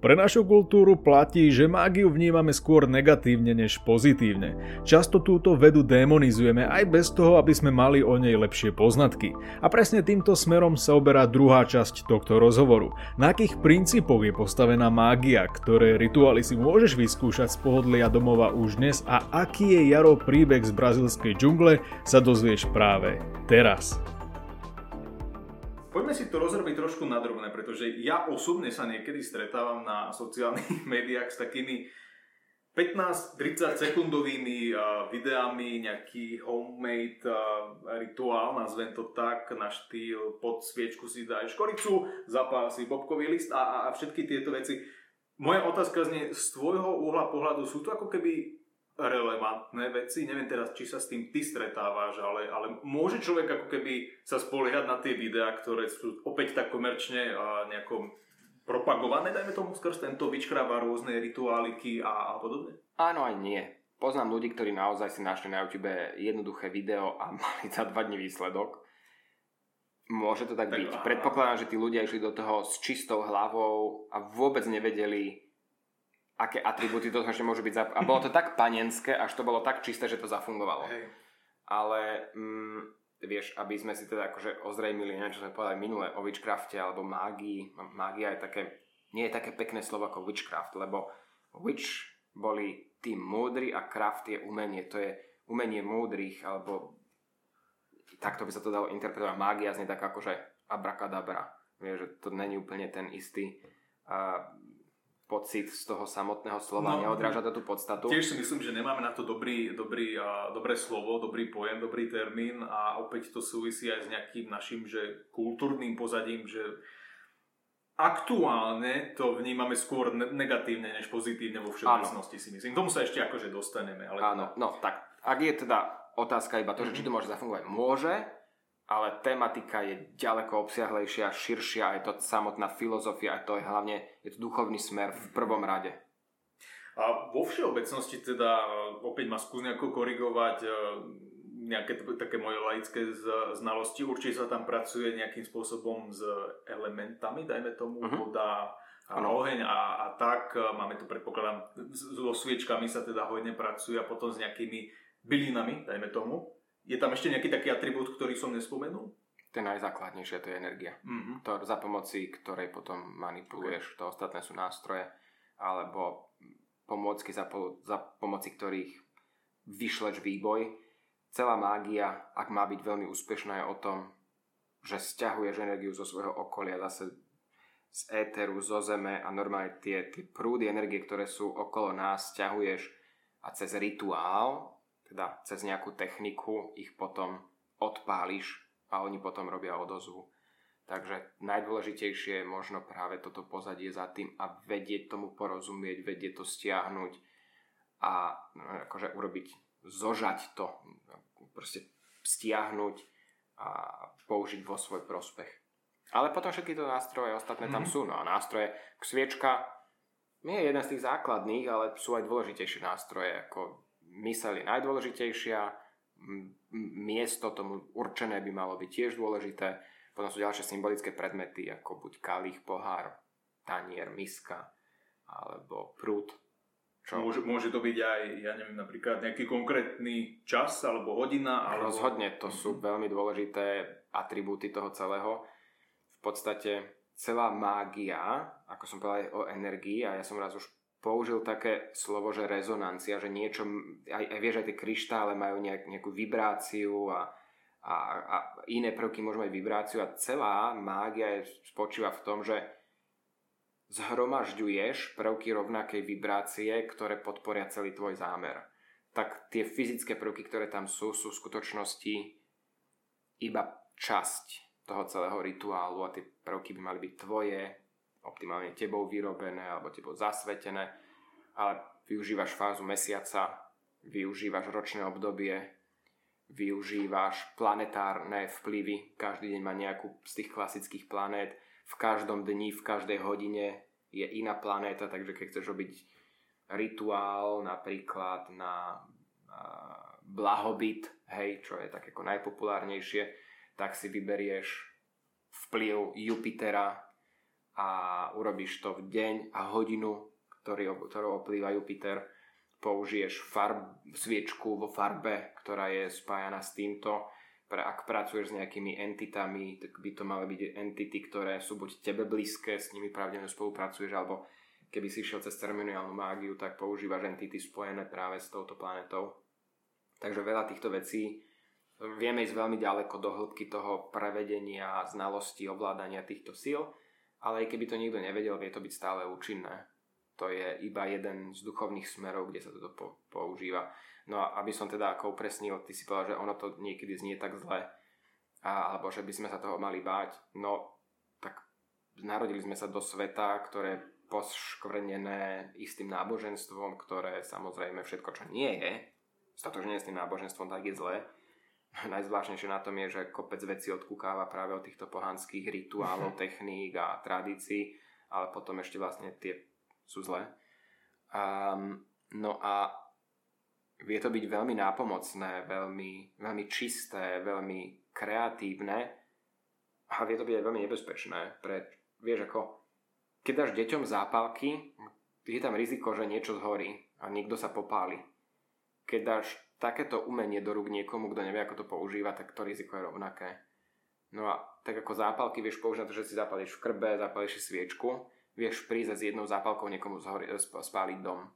Pre našu kultúru platí, že mágiu vnímame skôr negatívne než pozitívne. Často túto vedu demonizujeme aj bez toho, aby sme mali o nej lepšie poznatky. A presne týmto smerom sa oberá druhá časť tohto rozhovoru. Na akých princípoch je postavená mágia, ktoré rituály si môžeš vyskúšať z pohodlia domova už dnes a aký je Jaro príbeh z brazilskej džungle sa dozvieš práve teraz. Poďme si to rozrobiť trošku nadrobné, pretože ja osobne sa niekedy stretávam na sociálnych médiách s takými 15-30 sekundovými uh, videami, nejaký homemade uh, rituál, nazvem to tak, na štýl pod sviečku si dáš koricu, zapál si bobkový list a, a, a všetky tieto veci. Moja otázka znie, z tvojho uhla pohľadu sú to ako keby relevantné veci. Neviem teraz, či sa s tým ty stretávaš, ale, ale môže človek ako keby sa spoliehať na tie videá, ktoré sú opäť tak komerčne a nejako propagované, dajme tomu skrz tento witchcraft a rôzne rituáliky a, a podobne? Áno aj nie. Poznám ľudí, ktorí naozaj si našli na YouTube jednoduché video a mali za dva dní výsledok. Môže to tak, tak byť. Predpokladám, že tí ľudia išli do toho s čistou hlavou a vôbec nevedeli, aké atributy to ešte môžu byť. Zap- a bolo to tak panenské, až to bolo tak čisté, že to zafungovalo. Hej. Ale mm, vieš, aby sme si teda akože ozrejmili, neviem, čo sme povedali minule o witchcrafte alebo mágii. Mágia je také, nie je také pekné slovo ako witchcraft, lebo witch boli tí múdri a craft je umenie. To je umenie múdrych, alebo takto by sa to dalo interpretovať. Mágia znie tak akože abracadabra. Vieš, že to není úplne ten istý uh, pocit z toho samotného slova, no, neodráža to tú podstatu. Tiež si myslím, že nemáme na to dobrý, dobrý, uh, dobré slovo, dobrý pojem, dobrý termín a opäť to súvisí aj s nejakým našim že kultúrnym pozadím, že aktuálne to vnímame skôr negatívne než pozitívne vo všeobecnosti si myslím. K tomu sa ešte akože dostaneme. Ale... Áno, no tak ak je teda otázka iba to, že či to môže zafungovať, môže, ale tematika je ďaleko obsiahlejšia, širšia, aj to samotná filozofia, aj to je hlavne je to duchovný smer v prvom rade. A vo všeobecnosti teda, opäť ma skús nejako korigovať, e, nejaké také moje laické znalosti, určite sa tam pracuje nejakým spôsobom s elementami, dajme tomu, uh-huh. voda, a oheň a, a tak. Máme tu, predpokladám, so sviečkami sa teda hodne pracuje a potom s nejakými bylinami, dajme tomu. Je tam ešte nejaký taký atribút, ktorý som nespomenul? Ten najzákladnejšie to je energia. Mm-hmm. To, za pomoci ktorej potom manipuluješ, okay. to ostatné sú nástroje, alebo pomôcky, za, za pomoci ktorých vyšleš výboj. Celá mágia, ak má byť veľmi úspešná, je o tom, že stiahuješ energiu zo svojho okolia, zase z éteru, zo zeme a normálne tie, tie prúdy energie, ktoré sú okolo nás, stiahuješ a cez rituál teda cez nejakú techniku ich potom odpáliš a oni potom robia odozvu. Takže najdôležitejšie je možno práve toto pozadie za tým a vedieť tomu porozumieť, vedieť to stiahnuť a no, akože urobiť, zožať to, proste stiahnuť a použiť vo svoj prospech. Ale potom všetky to nástroje ostatné mm. tam mhm. sú. No a nástroje, sviečka nie je jeden z tých základných, ale sú aj dôležitejšie nástroje, ako myseľ je najdôležitejšia, miesto tomu určené by malo byť tiež dôležité, potom sú ďalšie symbolické predmety, ako buď kalich, pohár, tanier, miska, alebo prúd. Čo? Môže, môže to byť aj, ja neviem, napríklad nejaký konkrétny čas alebo hodina? Alebo... Rozhodne, to sú mhm. veľmi dôležité atribúty toho celého. V podstate celá mágia, ako som povedal o energii, a ja som raz už použil také slovo, že rezonancia, že niečo, aj, aj vieš, aj tie kryštále majú nejak, nejakú vibráciu a, a, a iné prvky môžu mať vibráciu a celá mágia je, spočíva v tom, že zhromažďuješ prvky rovnakej vibrácie, ktoré podporia celý tvoj zámer. Tak tie fyzické prvky, ktoré tam sú, sú v skutočnosti iba časť toho celého rituálu a tie prvky by mali byť tvoje, optimálne tebou vyrobené alebo tebou zasvetené, ale využívaš fázu mesiaca, využívaš ročné obdobie, využívaš planetárne vplyvy, každý deň má nejakú z tých klasických planét, v každom dni, v každej hodine je iná planéta, takže keď chceš robiť rituál napríklad na blahobyt, hej, čo je tak ako najpopulárnejšie, tak si vyberieš vplyv Jupitera a urobíš to v deň a hodinu, ktorý, ktorou oplýva Jupiter, použiješ farb, sviečku vo farbe, ktorá je spájana s týmto. Pre, ak pracuješ s nejakými entitami, tak by to mali byť entity, ktoré sú buď tebe blízke, s nimi pravdepodobne spolupracuješ, alebo keby si išiel cez ceremoniálnu mágiu, tak používaš entity spojené práve s touto planetou. Takže veľa týchto vecí vieme ísť veľmi ďaleko do hĺbky toho prevedenia, znalosti, ovládania týchto síl, ale aj keby to niekto nevedel, vie to byť stále účinné. To je iba jeden z duchovných smerov, kde sa toto po- používa. No a aby som teda ako upresnil, ty si povedal, že ono to niekedy znie tak zle, a, alebo že by sme sa toho mali báť. No, tak narodili sme sa do sveta, ktoré poškvrnené istým náboženstvom, ktoré samozrejme všetko, čo nie je, statožne s tým náboženstvom, tak je zlé. Najzvláštnejšie na tom je, že kopec vecí odkúkáva práve od týchto pohanských rituálov, techník a tradícií, ale potom ešte vlastne tie sú zlé. Um, no a vie to byť veľmi nápomocné, veľmi, veľmi čisté, veľmi kreatívne a vie to byť aj veľmi nebezpečné. Pre, vieš, ako keď dáš deťom zápalky, je tam riziko, že niečo zhorí a niekto sa popáli. Keď dáš takéto umenie do rúk niekomu, kto nevie, ako to používa, tak to riziko je rovnaké. No a tak ako zápalky vieš použiť na to, že si zapalíš v krbe, zapalíš si sviečku, vieš prísť s jednou zápalkou niekomu zhori, spáliť dom.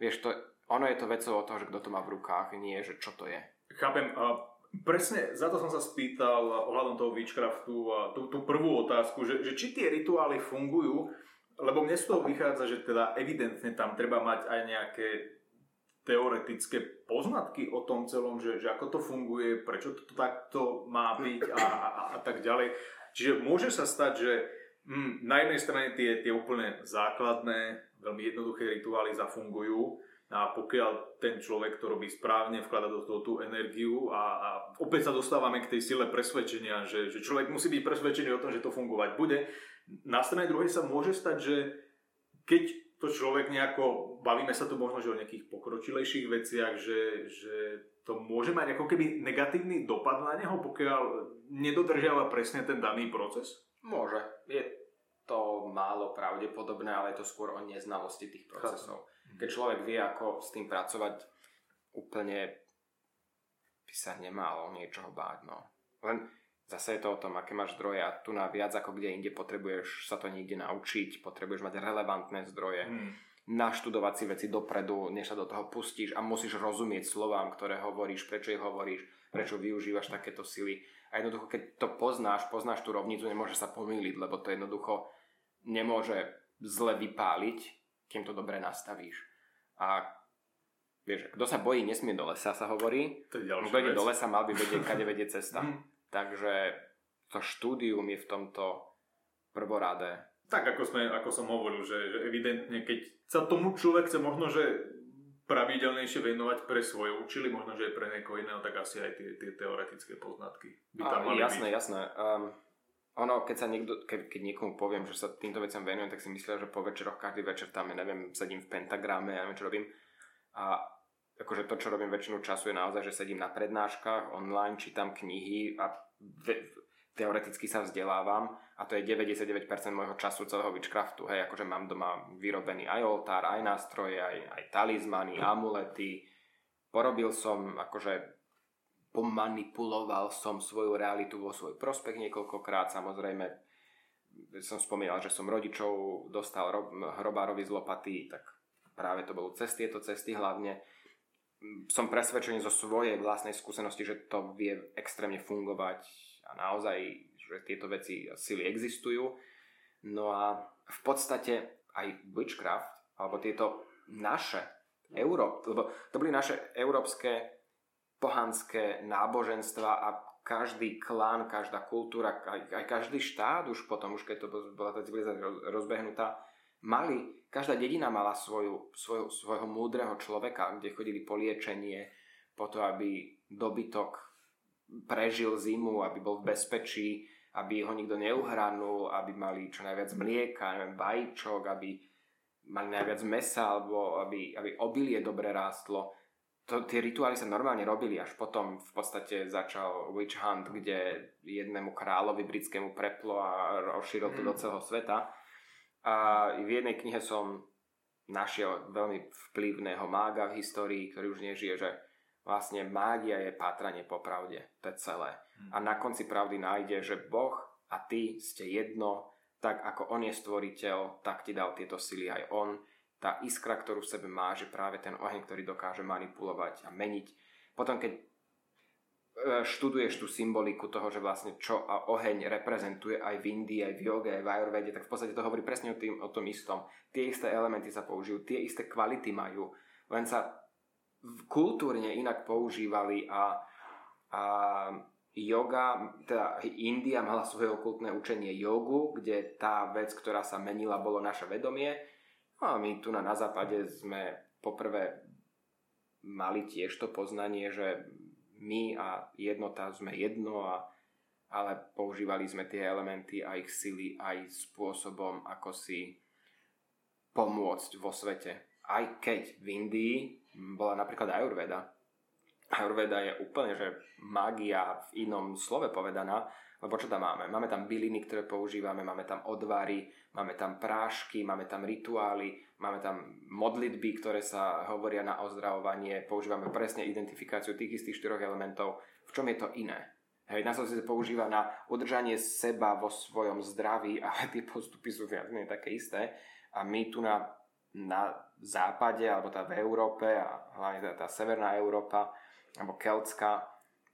Vieš, to, ono je to vecou o toho, že kto to má v rukách, nie že čo to je. Chápem. A presne za to som sa spýtal ohľadom toho Witchcraftu tú, tú prvú otázku, že, že či tie rituály fungujú lebo mne z toho vychádza, že teda evidentne tam treba mať aj nejaké teoretické poznatky o tom celom, že, že ako to funguje, prečo to takto má byť a, a, a tak ďalej. Čiže môže sa stať, že hm, na jednej strane tie, tie úplne základné, veľmi jednoduché rituály zafungujú, a pokiaľ ten človek to robí správne, vklada do toho tú energiu a, a opäť sa dostávame k tej sile presvedčenia, že, že človek musí byť presvedčený o tom, že to fungovať bude, na strane druhej sa môže stať, že keď to človek nejako, bavíme sa tu možno že o nejakých pokročilejších veciach, že, že to môže mať ako keby negatívny dopad na neho, pokiaľ nedodržiava presne ten daný proces? Môže. Je to málo pravdepodobné, ale je to skôr o neznalosti tých procesov. Keď človek vie, ako s tým pracovať, úplne by sa nemalo niečoho báť. No. Len Zase je to o tom, aké máš zdroje a tu na viac ako kde inde potrebuješ sa to niekde naučiť, potrebuješ mať relevantné zdroje, hmm. naštudovať si veci dopredu, než sa do toho pustíš a musíš rozumieť slovám, ktoré hovoríš, prečo ich hovoríš, prečo využívaš takéto sily. A jednoducho, keď to poznáš, poznáš tú rovnicu, nemôže sa pomýliť, lebo to jednoducho nemôže zle vypáliť, kým to dobre nastavíš. A vieš, kto sa bojí, nesmie do lesa, sa hovorí. To je Kto ide do lesa, mal by vedieť, kade vedie cesta. Takže to štúdium je v tomto prvoradé. Tak ako, sme, ako som hovoril, že, že evidentne, keď sa tomu človek chce možno, že pravidelnejšie venovať pre svoje účily, možno, že aj pre niekoho iného, tak asi aj tie, tie teoretické poznatky by tam mali Jasné, byť. jasné. Um, ono, keď sa niekto, keď, keď niekomu poviem, že sa týmto veciam venujem, tak si myslia, že po večeroch každý večer tam, ja neviem, sedím v pentagrame, ja neviem, čo robím. A akože to, čo robím väčšinu času je naozaj, že sedím na prednáškach online, čítam knihy a ve, teoreticky sa vzdelávam a to je 99% môjho času celého witchcraftu. Hej, akože mám doma vyrobený aj oltár, aj nástroje, aj, aj talizmany, amulety. Porobil som, akože pomanipuloval som svoju realitu vo svoj prospech niekoľkokrát. Samozrejme, som spomínal, že som rodičov dostal hrobárovi z lopaty, tak práve to bolo cez tieto cesty hlavne som presvedčený zo svojej vlastnej skúsenosti, že to vie extrémne fungovať a naozaj, že tieto veci sily existujú. No a v podstate aj witchcraft, alebo tieto naše, Euró- lebo to boli naše európske pohanské náboženstva a každý klán, každá kultúra, aj, aj každý štát už potom, už keď to bola tá civilizácia rozbehnutá, mali, každá dedina mala svoju, svoju, svojho múdreho človeka, kde chodili po liečenie, po to, aby dobytok prežil zimu, aby bol v bezpečí, aby ho nikto neuhranul, aby mali čo najviac mlieka, neviem, vajíčok, aby mali najviac mesa, alebo aby, aby obilie dobre rástlo. To, tie rituály sa normálne robili, až potom v podstate začal witch hunt, kde jednému kráľovi britskému preplo a rozšíril to do mhm. celého sveta. A v jednej knihe som našiel veľmi vplyvného mága v histórii, ktorý už nežije, že vlastne mágia je pátranie po pravde. To je celé. Hmm. A na konci pravdy nájde, že Boh a ty ste jedno, tak ako on je stvoriteľ, tak ti dal tieto sily aj on. Tá iskra, ktorú v sebe má, že práve ten oheň, ktorý dokáže manipulovať a meniť. Potom, keď študuješ tú symboliku toho, že vlastne čo a oheň reprezentuje aj v Indii, aj v joge, aj v Ayurvede, tak v podstate to hovorí presne o, tým, o tom istom. Tie isté elementy sa použijú, tie isté kvality majú, len sa kultúrne inak používali a, a yoga, teda India mala svoje okultné učenie jogu, kde tá vec, ktorá sa menila, bolo naše vedomie. No a my tu na, na západe sme poprvé mali tiež to poznanie, že my a jednota sme jedno, a, ale používali sme tie elementy a ich sily aj spôsobom, ako si pomôcť vo svete. Aj keď v Indii bola napríklad Ayurveda. Ayurveda je úplne, že magia v inom slove povedaná, lebo čo tam máme? Máme tam byliny, ktoré používame, máme tam odvary, máme tam prášky, máme tam rituály, máme tam modlitby, ktoré sa hovoria na ozdravovanie, používame presne identifikáciu tých istých štyroch elementov. V čom je to iné? Hej, na sa používa na udržanie seba vo svojom zdraví a tie postupy sú viac menej také isté. A my tu na, na západe, alebo tá v Európe, a hlavne tá, tá severná Európa, alebo Keltská,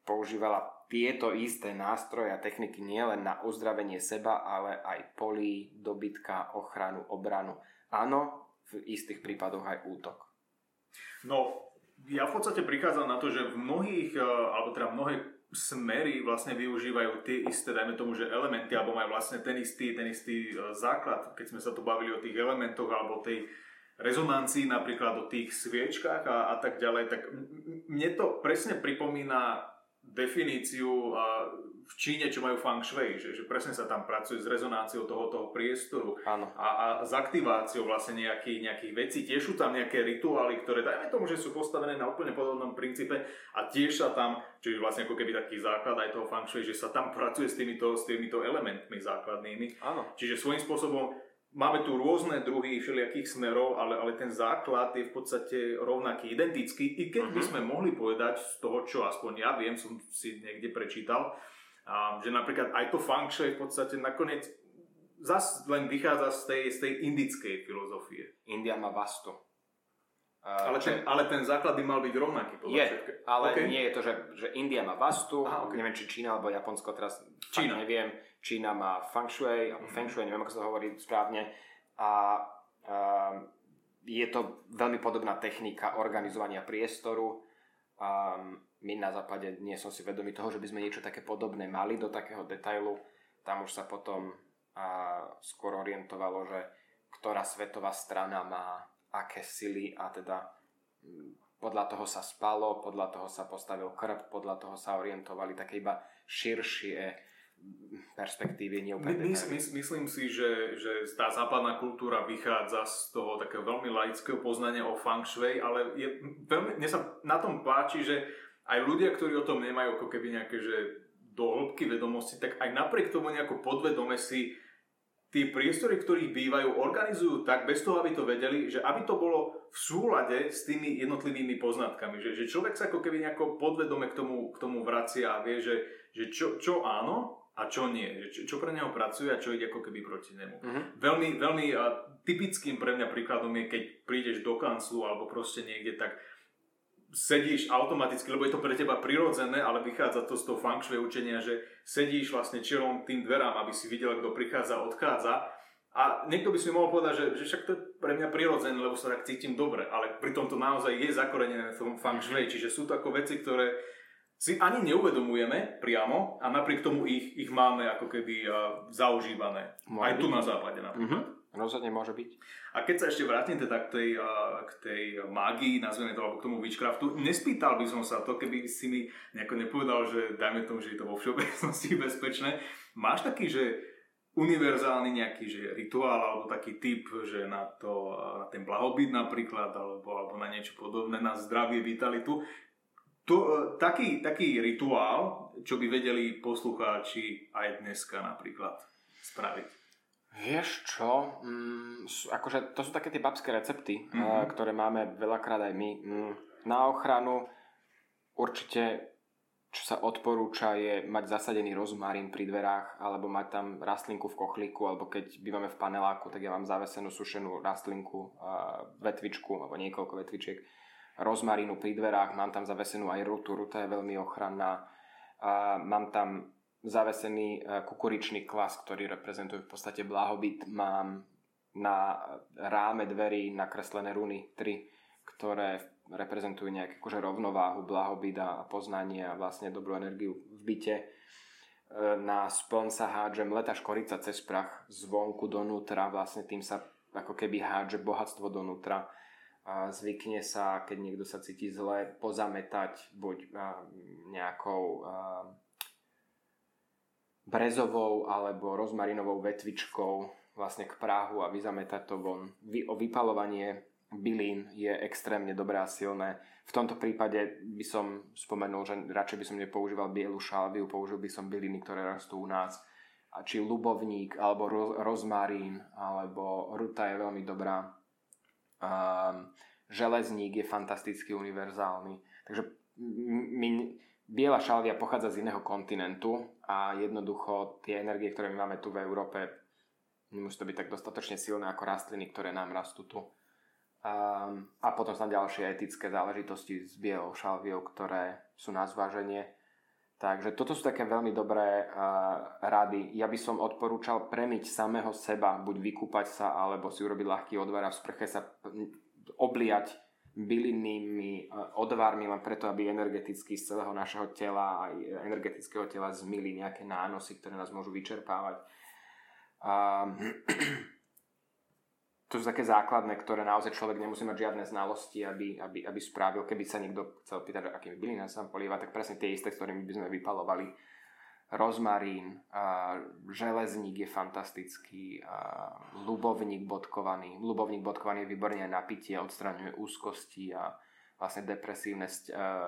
používala tieto isté nástroje a techniky nielen na uzdravenie seba, ale aj polí, dobytka, ochranu, obranu. Áno, v istých prípadoch aj útok. No, ja v podstate prichádzam na to, že v mnohých, e, alebo teda mnohé smery vlastne využívajú tie isté, dajme tomu, že elementy, alebo majú vlastne ten istý, ten istý e, základ, keď sme sa tu bavili o tých elementoch alebo tej rezonancii, napríklad o tých sviečkách a, a tak ďalej, tak mne to presne pripomína definíciu v Číne, čo majú feng shui, že, že presne sa tam pracuje s rezonáciou toho, toho priestoru Áno. A, a s aktiváciou vlastne nejakých, nejakých vecí. Tiež sú tam nejaké rituály, ktoré dajme tomu, že sú postavené na úplne podobnom princípe a tiež sa tam, čiže vlastne ako keby taký základ aj toho feng shui, že sa tam pracuje s týmito, s týmito elementmi základnými. Áno. Čiže svojím spôsobom Máme tu rôzne druhy všelijakých smerov, ale, ale ten základ je v podstate rovnaký, identický, i keď uh-huh. by mhm. sme mohli povedať z toho, čo aspoň ja viem, som si niekde prečítal, a, že napríklad aj to feng shui v podstate nakoniec zas len vychádza z tej, z tej indickej filozofie. India má vastu. Uh, ale, ten, ale ten základ by mal byť rovnaký. Je, všetky. ale okay. nie je to, že, že India má vastu, Aha, okay. neviem či Čína alebo Japonsko, teraz Čína. neviem, Čína má feng shui, alebo feng shui, neviem ako sa to hovorí správne. A uh, je to veľmi podobná technika organizovania priestoru. Um, my na západe nie som si vedomý toho, že by sme niečo také podobné mali do takého detailu. Tam už sa potom uh, skôr orientovalo, že ktorá svetová strana má aké sily a teda podľa toho sa spalo, podľa toho sa postavil krb, podľa toho sa orientovali také iba širšie perspektívy neúplne my, my, Myslím si, že, že tá západná kultúra vychádza z toho takého veľmi laického poznania o feng shui, ale je, veľmi, mne sa na tom páči, že aj ľudia, ktorí o tom nemajú ako keby nejaké že do hĺbky vedomosti, tak aj napriek tomu nejako podvedome si tie priestory, ktorých bývajú, organizujú tak, bez toho, aby to vedeli, že aby to bolo v súlade s tými jednotlivými poznatkami. Že, že človek sa ako keby nejako podvedome k tomu, k tomu vracia a vie, že, že čo, čo áno a čo nie, čo, čo pre neho pracuje a čo ide ako keby proti nemu. Uh-huh. Veľmi, veľmi a, typickým pre mňa príkladom je, keď prídeš do kanclu alebo proste niekde, tak sedíš automaticky, lebo je to pre teba prirodzené, ale vychádza to z toho feng shui učenia, že sedíš vlastne čelom tým dverám, aby si videl, kto prichádza, odchádza. A niekto by si mohol povedať, že, že však to je pre mňa prirodzené, lebo sa tak cítim dobre, ale pritom to naozaj je zakorenené v tom feng shui, čiže sú to ako veci, ktoré si ani neuvedomujeme priamo a napriek tomu ich, ich máme ako keby zaužívané. Môže Aj tu na západe napríklad. Uh-huh. Rozhodne môže byť. A keď sa ešte vrátim teda k tej, k tej mágii, nazveme to, alebo k tomu witchcraftu, nespýtal by som sa to, keby si mi nejako nepovedal, že dajme tomu, že je to vo všeobecnosti bezpečné. Máš taký, že univerzálny nejaký že rituál alebo taký typ, že na, to, na ten blahobyt napríklad alebo, alebo na niečo podobné, na zdravie, vitalitu, to, e, taký, taký rituál, čo by vedeli poslucháči aj dneska napríklad spraviť. Vieš čo, mm, akože to sú také tie babské recepty, mm-hmm. ktoré máme veľakrát aj my. Mm, na ochranu určite, čo sa odporúča, je mať zasadený rozmarín pri dverách, alebo mať tam rastlinku v kochlíku, alebo keď bývame v paneláku, tak ja mám zavesenú sušenú rastlinku, vetvičku, alebo niekoľko vetvičiek rozmarínu pri dverách, mám tam zavesenú aj rutu, ruta je veľmi ochranná, mám tam zavesený e, kukuričný klas, ktorý reprezentuje v podstate blahobyt. Mám na ráme dverí nakreslené runy 3, ktoré reprezentujú nejakú akože rovnováhu, blahobyt a poznanie a vlastne dobrú energiu v byte. E, na spln sa hádžem letá škorica cez prach zvonku donútra, vlastne tým sa ako keby hádže bohatstvo donútra. A zvykne sa, keď niekto sa cíti zle, pozametať buď nejakou brezovou alebo rozmarinovou vetvičkou vlastne k práhu a vyzametať to von. Vy, o vypalovanie bylín je extrémne dobré a silné. V tomto prípade by som spomenul, že radšej by som nepoužíval bielu šalviu, použil by som byliny, ktoré rastú u nás. A či ľubovník, alebo ro- rozmarín, alebo ruta je veľmi dobrá. Um, železník je fantasticky univerzálny. Takže my, biela šalvia pochádza z iného kontinentu a jednoducho tie energie, ktoré my máme tu v Európe, nemusí to byť tak dostatočne silné ako rastliny, ktoré nám rastú tu. Um, a potom sú ďalšie etické záležitosti s bielou šalviou, ktoré sú na zváženie. Takže toto sú také veľmi dobré uh, rady. Ja by som odporúčal premiť samého seba, buď vykúpať sa, alebo si urobiť ľahký odvar a v sprche sa obliať bylinnými e, odvarmi len preto, aby energeticky z celého našeho tela aj energetického tela zmili nejaké nánosy, ktoré nás môžu vyčerpávať. A, to sú také základné, ktoré naozaj človek nemusí mať žiadne znalosti, aby, aby, aby spravil. Keby sa niekto chcel pýtať, akými bylinami sa polieva, tak presne tie isté, ktorými by sme vypalovali rozmarín, železník je fantastický, ľubovník bodkovaný. Ľubovník bodkovaný je výborne na odstraňuje úzkosti a vlastne depresívne e,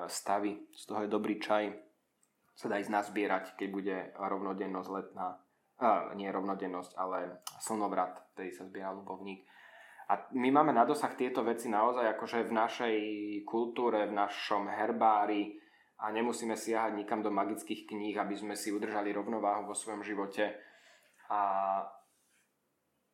stavy. Z toho je dobrý čaj. Sa dá ísť nazbierať, keď bude rovnodennosť letná. A, nie rovnodennosť, ale slnovrat, ktorý sa zbiera ľubovník. A my máme na dosah tieto veci naozaj akože v našej kultúre, v našom herbári, a nemusíme siahať nikam do magických kníh, aby sme si udržali rovnováhu vo svojom živote a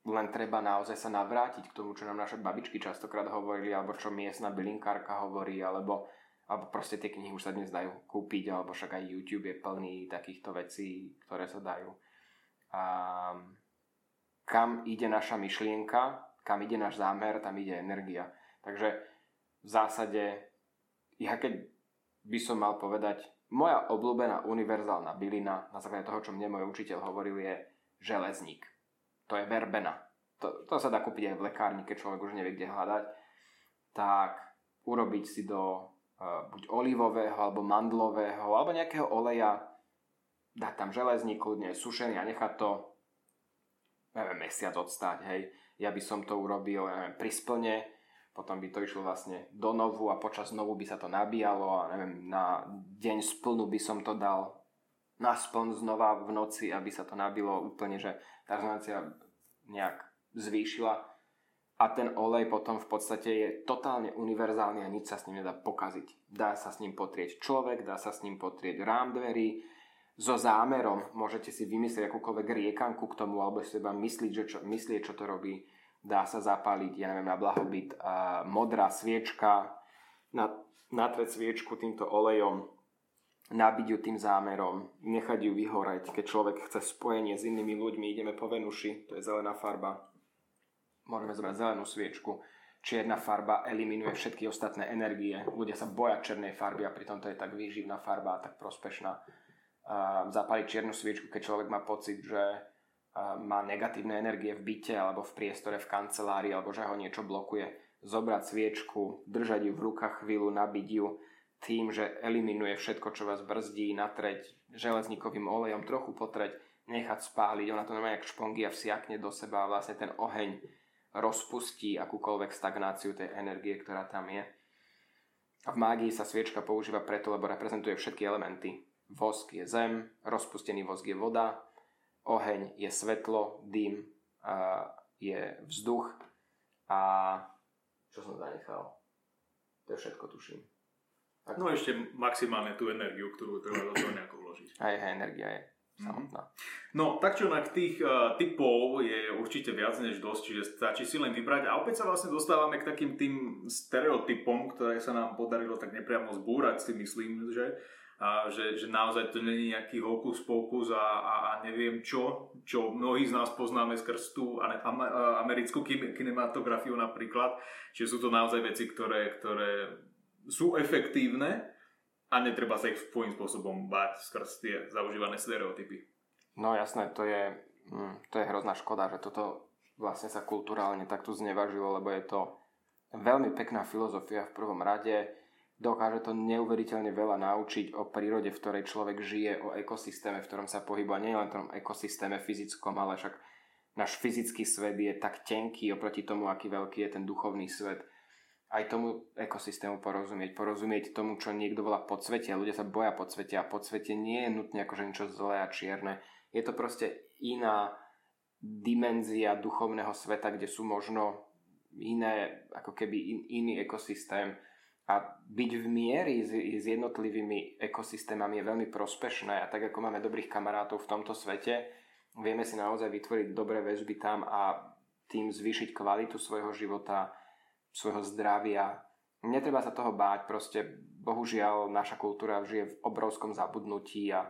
len treba naozaj sa navrátiť k tomu, čo nám naše babičky častokrát hovorili, alebo čo miestna bylinkárka hovorí, alebo, alebo proste tie knihy už sa dnes dajú kúpiť, alebo však aj YouTube je plný takýchto vecí, ktoré sa dajú. A kam ide naša myšlienka, kam ide náš zámer, tam ide energia. Takže v zásade, ja keď by som mal povedať, moja obľúbená univerzálna bylina, na základe toho, čo mne môj učiteľ hovoril, je železník. To je verbena. To, to sa dá kúpiť aj v lekárni, keď človek už nevie, kde hľadať. Tak urobiť si do uh, buď olivového, alebo mandlového, alebo nejakého oleja, dať tam železník, kľudne sušený a nechať to neviem, mesiac odstať, hej. Ja by som to urobil neviem, pri splne, potom by to išlo vlastne do novu a počas novu by sa to nabíjalo a neviem, na deň splnu by som to dal na spln znova v noci, aby sa to nabilo úplne, že tá rezonancia nejak zvýšila. A ten olej potom v podstate je totálne univerzálny a nič sa s ním nedá pokaziť. Dá sa s ním potrieť človek, dá sa s ním potrieť rám dverí, so zámerom môžete si vymyslieť akúkoľvek riekanku k tomu, alebo si seba myslieť, že čo, myslieť, čo to robí dá sa zapáliť, ja neviem, na blahobyt a modrá sviečka, na, natrieť sviečku týmto olejom, nabiť ju tým zámerom, nechať ju vyhoreť. Keď človek chce spojenie s inými ľuďmi, ideme po Venuši, to je zelená farba. Môžeme zobrať zelenú sviečku. Čierna farba eliminuje všetky ostatné energie. Ľudia sa boja černej farby a pritom to je tak výživná farba a tak prospešná. zapáliť čiernu sviečku, keď človek má pocit, že má negatívne energie v byte alebo v priestore v kancelárii alebo že ho niečo blokuje, zobrať sviečku, držať ju v rukách chvíľu, nabiť ju tým, že eliminuje všetko, čo vás brzdí, natreť železníkovým olejom, trochu potreť, nechať spáliť, ona to nemá jak a vsiakne do seba a vlastne ten oheň rozpustí akúkoľvek stagnáciu tej energie, ktorá tam je. A v mágii sa sviečka používa preto, lebo reprezentuje všetky elementy. Vosk je zem, rozpustený vosk je voda, Oheň je svetlo, dym je vzduch a čo som zanechal? To je všetko, tuším. Tak. No ešte maximálne tú energiu, ktorú treba do toho nejako vložiť. Aj, aj energia je mhm. samotná. No, tak čo na tých uh, typov je určite viac než dosť, čiže stačí si len vybrať. A opäť sa vlastne dostávame k takým tým stereotypom, ktoré sa nám podarilo tak nepriamo zbúrať, si myslím, že a že, že naozaj to není nejaký hokus pokus a, a, a neviem čo, čo mnohí z nás poznáme skrz tú americkú kinematografiu napríklad, že sú to naozaj veci, ktoré, ktoré sú efektívne a netreba sa ich svojím spôsobom báť skrz tie zaužívané stereotypy. No jasné, to je, hm, to je hrozná škoda, že toto vlastne sa kulturálne takto znevažilo, lebo je to veľmi pekná filozofia v prvom rade, dokáže to neuveriteľne veľa naučiť o prírode, v ktorej človek žije, o ekosystéme, v ktorom sa pohybuje, nie len tom ekosystéme fyzickom, ale však náš fyzický svet je tak tenký oproti tomu, aký veľký je ten duchovný svet. Aj tomu ekosystému porozumieť, porozumieť tomu, čo niekto volá podsvete. Ľudia sa boja podsvete a podsvete nie je nutne akože niečo zlé a čierne. Je to proste iná dimenzia duchovného sveta, kde sú možno iné, ako keby in, iný ekosystém, a byť v miery s, s jednotlivými ekosystémami je veľmi prospešné a tak ako máme dobrých kamarátov v tomto svete, vieme si naozaj vytvoriť dobré väzby tam a tým zvýšiť kvalitu svojho života, svojho zdravia. Netreba sa toho báť, proste bohužiaľ naša kultúra žije v obrovskom zabudnutí a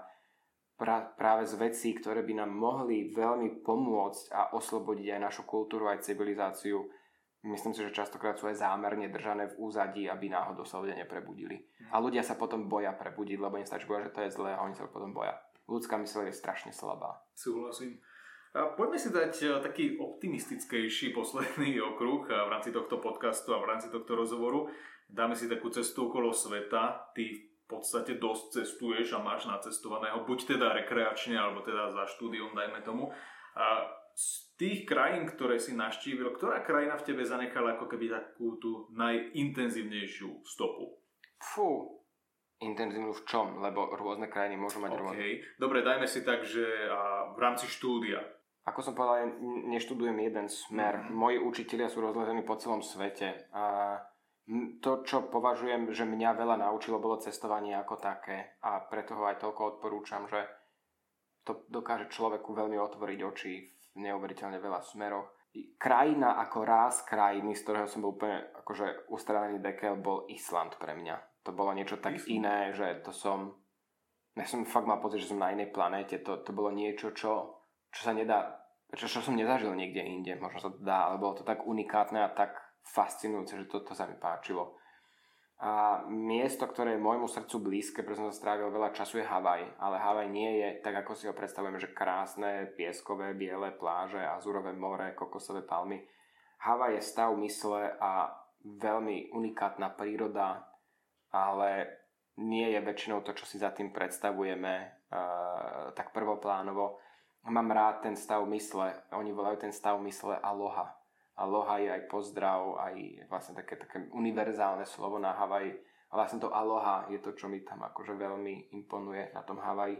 pra, práve z vecí, ktoré by nám mohli veľmi pomôcť a oslobodiť aj našu kultúru, aj civilizáciu, myslím si, že častokrát sú aj zámerne držané v úzadí, aby náhodou sa ľudia neprebudili. A ľudia sa potom boja prebudiť, lebo im stačí povedať, že to je zlé a oni sa potom boja. Ľudská mysl je strašne slabá. Súhlasím. A poďme si dať e, taký optimistickejší posledný okruh e, v rámci tohto podcastu a v rámci tohto rozhovoru. Dáme si takú cestu okolo sveta. Ty v podstate dosť cestuješ a máš nacestovaného, buď teda rekreačne, alebo teda za štúdium, dajme tomu. A z tých krajín, ktoré si naštívil, ktorá krajina v tebe zanechala ako keby takú tú najintenzívnejšiu stopu? Fú, intenzívnu v čom? Lebo rôzne krajiny môžu mať okay. rôzne. Dobre, dajme si tak, že v rámci štúdia. Ako som povedal, ja neštudujem jeden smer. Mm. Moji učitelia sú rozlezení po celom svete. A to, čo považujem, že mňa veľa naučilo, bolo cestovanie ako také. A preto ho aj toľko odporúčam, že to dokáže človeku veľmi otvoriť oči v neuveriteľne veľa smeroch. Krajina ako ráz krajiny, z ktorého som bol úplne akože ustrelený dekel, bol Island pre mňa. To bolo niečo tak Island. iné, že to som... Ja som fakt mal pocit, že som na inej planéte. To, to bolo niečo, čo, čo sa nedá... Čo, čo som nezažil niekde inde, možno sa to dá, ale bolo to tak unikátne a tak fascinujúce, že toto to sa mi páčilo. A miesto, ktoré je môjmu srdcu blízke, pretože som strávil veľa času, je Havaj. Ale Havaj nie je tak, ako si ho predstavujeme, že krásne, pieskové, biele pláže, azurové more, kokosové palmy. Havaj je stav mysle a veľmi unikátna príroda, ale nie je väčšinou to, čo si za tým predstavujeme, uh, tak prvoplánovo. Mám rád ten stav mysle, oni volajú ten stav mysle aloha Aloha je aj pozdrav, aj vlastne také, také univerzálne slovo na Havaji. A vlastne to aloha je to, čo mi tam akože veľmi imponuje na tom Havaji.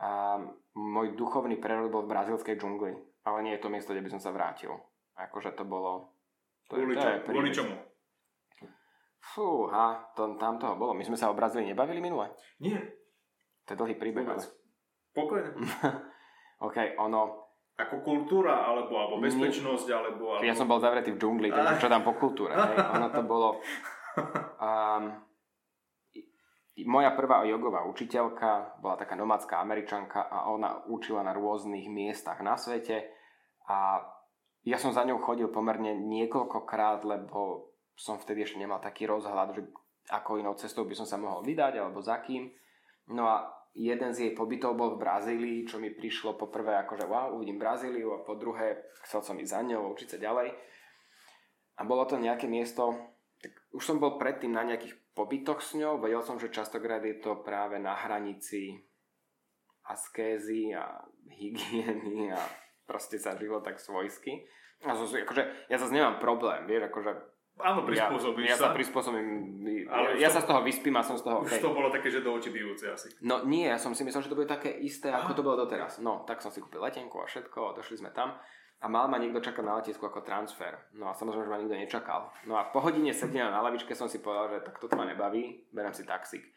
A môj duchovný prerod bol v brazilskej džungli, ale nie je to miesto, kde by som sa vrátil. Akože to bolo... To kvôli, je, to je čomu? Fúha, to, tam toho bolo. My sme sa o Brazílii nebavili minule? Nie. To je dlhý príbeh. Pokojne. OK, ono, ako kultúra, alebo, alebo bezpečnosť, alebo, alebo... Ja som bol zavretý v džungli, takže čo tam po kultúre, hej? Ono to bolo... Um, moja prvá jogová učiteľka bola taká nomádská američanka a ona učila na rôznych miestach na svete a ja som za ňou chodil pomerne niekoľkokrát, lebo som vtedy ešte nemal taký rozhľad, že ako inou cestou by som sa mohol vydať alebo za kým. No a jeden z jej pobytov bol v Brazílii, čo mi prišlo po prvé ako, že wow, uvidím Brazíliu a po druhé chcel som ísť za ňou, učiť sa ďalej. A bolo to nejaké miesto, tak už som bol predtým na nejakých pobytoch s ňou, vedel som, že častokrát je to práve na hranici askézy a hygieny a proste sa žilo tak svojsky. A akože, ja zase nemám problém, vieš, akože Áno, prispôsobíš ja, ja sa. Sa prispôsobím, ale ja, ja sa z toho vyspím a som z toho... Už okay. to bolo také, že do očí bijúce asi. No nie, ja som si myslel, že to bude také isté, ako to bolo doteraz. No, tak som si kúpil letenku a všetko a došli sme tam. a mal ma niekto čakať na letisku ako transfer. No a samozrejme, že ma nikto nečakal. No a po hodine sedenia na lavičke som si povedal, že tak toto ma nebaví, berem si taxík.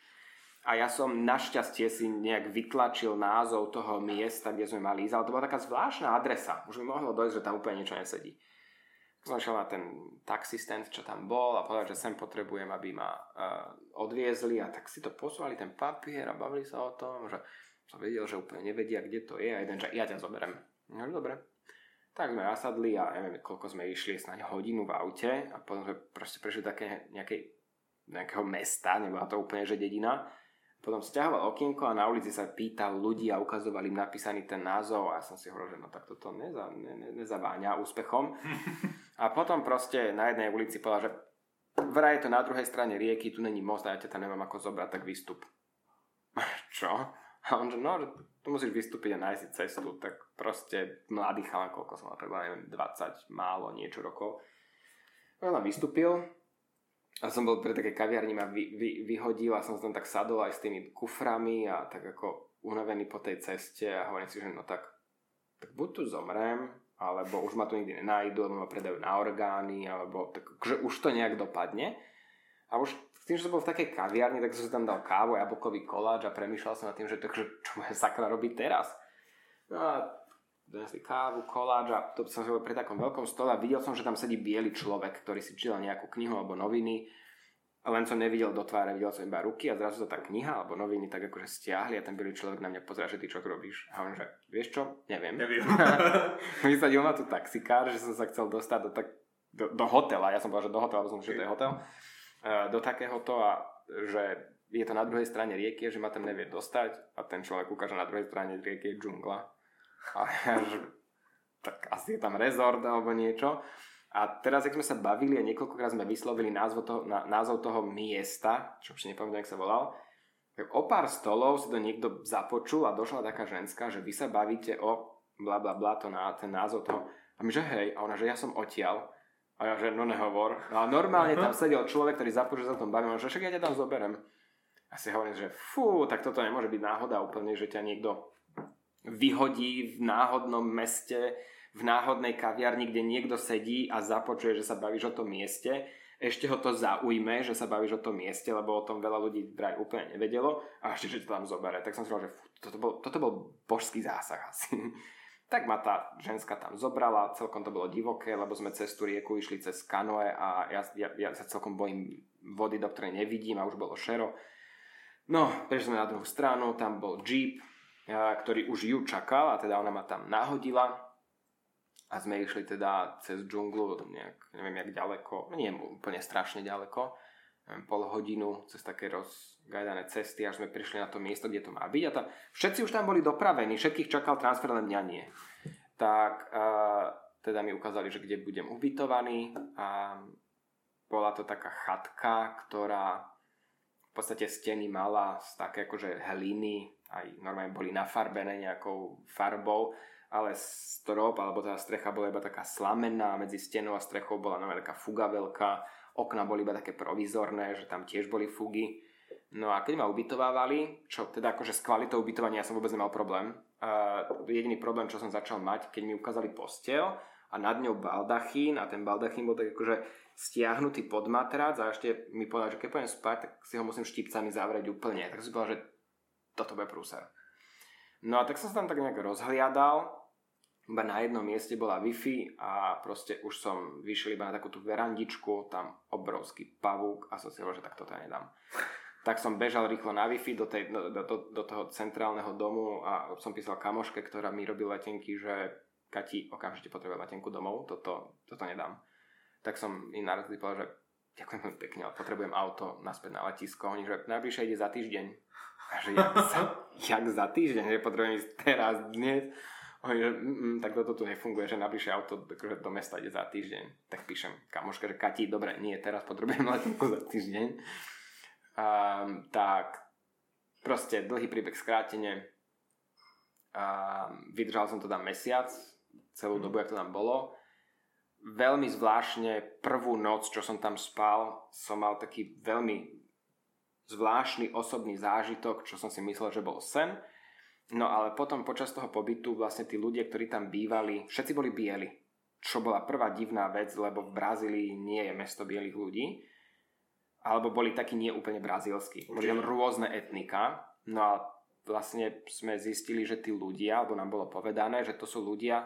A ja som našťastie si nejak vytlačil názov toho miesta, kde sme mali ísť, ale to bola taká zvláštna adresa. Už mi mohlo dojsť, že tam úplne niečo nesedí. Na ten taxistent, čo tam bol a povedal, že sem potrebujem, aby ma uh, odviezli a tak si to poslali ten papier a bavili sa o tom, že som vedel, že úplne nevedia, kde to je a jeden, že ja ťa zoberiem. No dobre, tak sme nasadli a neviem, koľko sme išli, snáď hodinu v aute a potom sme proste prešli také nejakej, nejakého mesta, nebola to úplne, že dedina. Potom stiahoval okienko a na ulici sa pýtal ľudí a ukazovali im napísaný ten názov a ja som si hovoril, že no tak toto neza, ne, ne, nezaváňa úspechom. A potom proste na jednej ulici povedal, že vraj je to na druhej strane rieky, tu není most a ja ťa tam nemám ako zobrať, tak vystup. Čo? A on že no, že tu musíš vystúpiť a nájsť cestu, tak proste mladý chalan, koľko som mal, tak neviem, 20, málo, niečo rokov. No a vystúpil a som bol pre také kaviarni, ma vy, vy, vyhodil a som tam tak sadol aj s tými kuframi a tak ako unavený po tej ceste a hovorím si, že no tak, tak buď tu zomrem, alebo už ma tu nikdy nenájdu, alebo ma predajú na orgány, alebo tak, že už to nejak dopadne. A už tým, že som bol v takej kaviarni, tak som si tam dal kávu, jablkový koláč a premýšľal som nad tým, že, to, že čo môže sakra robiť teraz. No a si kávu, koláč a to som si bol pri takom veľkom stole a videl som, že tam sedí biely človek, ktorý si čítal nejakú knihu alebo noviny. Len som nevidel do tváre, videl som iba ruky a zrazu sa tá kniha alebo noviny tak akože stiahli a ten biely človek na mňa pozera, že ty čo robíš. A on že, vieš čo, neviem. Neviem. Vysadil ma tu taxikár, že som sa chcel dostať do, tak, do, do hotela. Ja som povedal, že do hotela, som že to je hotel E, do takéhoto a že je to na druhej strane rieky, že ma tam nevie dostať a ten človek ukáže na druhej strane rieky je džungla. A ja, že tak asi je tam rezort alebo niečo. A teraz, ak sme sa bavili a niekoľkokrát sme vyslovili názov toho, na, názov toho miesta, čo už nepamätám, jak sa volal, tak o pár stolov si to niekto započul a došla taká ženská, že vy sa bavíte o bla bla bla, to na, ten názov toho. A my, že hej, a ona, že ja som odtiaľ. A ja, že no nehovor. No a normálne tam sedel človek, ktorý započul sa o tom bavím, že však ja ťa tam zoberem. A si hovorím, že fú, tak toto nemôže byť náhoda úplne, že ťa niekto vyhodí v náhodnom meste, v náhodnej kaviarni, kde niekto sedí a započuje, že sa bavíš o tom mieste. Ešte ho to zaujme, že sa bavíš o tom mieste, lebo o tom veľa ľudí vraj úplne nevedelo a ešte, že to tam zobere. Tak som si že fú, toto bol, toto bol božský zásah asi. Tak ma tá ženská tam zobrala, celkom to bolo divoké, lebo sme cez tú rieku išli cez kanoe a ja, ja, ja sa celkom bojím vody, do ktorej nevidím a už bolo šero. No, prešli sme na druhú stranu, tam bol jeep, ktorý už ju čakal a teda ona ma tam nahodila a sme išli teda cez džunglu, nejak, neviem jak ďaleko, nie úplne strašne ďaleko, pol hodinu cez také rozgajdané cesty, až sme prišli na to miesto, kde to má byť. A tá, všetci už tam boli dopravení, všetkých čakal transfer, len mňa nie. Tak uh, teda mi ukázali, že kde budem ubytovaný a bola to taká chatka, ktorá v podstate steny mala z také akože hliny, aj normálne boli nafarbené nejakou farbou, ale strop, alebo tá strecha bola iba taká slamená, medzi stenou a strechou bola normálne taká fuga veľká, okna boli iba také provizorné, že tam tiež boli fugy. No a keď ma ubytovávali, čo teda akože s kvalitou ubytovania ja som vôbec nemal problém. Uh, jediný problém, čo som začal mať, keď mi ukázali postel a nad ňou baldachín a ten baldachín bol tak akože stiahnutý pod matrac a ešte mi povedal, že keď pôjdem spať, tak si ho musím štipcami zavrieť úplne. Tak som povedal, že toto bude prúser. No a tak som sa tam tak nejak rozhliadal iba na jednom mieste bola Wi-Fi a proste už som vyšiel iba na takú tú verandičku, tam obrovský pavúk a som si hovoril, že tak toto nedám. Tak som bežal rýchlo na Wi-Fi do, tej, do, do, do toho centrálneho domu a som písal kamoške, ktorá mi robí letenky, že Kati okamžite potrebuje letenku domov, toto, toto nedám. Tak som im narazil povedal, že ďakujem veľmi pekne, ale potrebujem auto naspäť na letisko. Oni, že najbližšie ide za týždeň. A že jak za, jak za týždeň, že potrebujem ísť teraz, dnes. Oni, že mm, tak toto tu nefunguje, že najbližšie auto akože do mesta ide za týždeň. Tak píšem kamoške, že Kati, dobre, nie, teraz potrebujem letenku za týždeň. Um, tak proste dlhý príbeh skrátene. Um, vydržal som to tam mesiac, celú dobu, jak to tam bolo. Veľmi zvláštne prvú noc, čo som tam spal, som mal taký veľmi zvláštny osobný zážitok, čo som si myslel, že bol sen No ale potom počas toho pobytu vlastne tí ľudia, ktorí tam bývali, všetci boli bieli. Čo bola prvá divná vec, lebo v Brazílii nie je mesto bielých ľudí. Alebo boli takí neúplne brazílsky. Boli tam rôzne etnika. No a vlastne sme zistili, že tí ľudia, alebo nám bolo povedané, že to sú ľudia,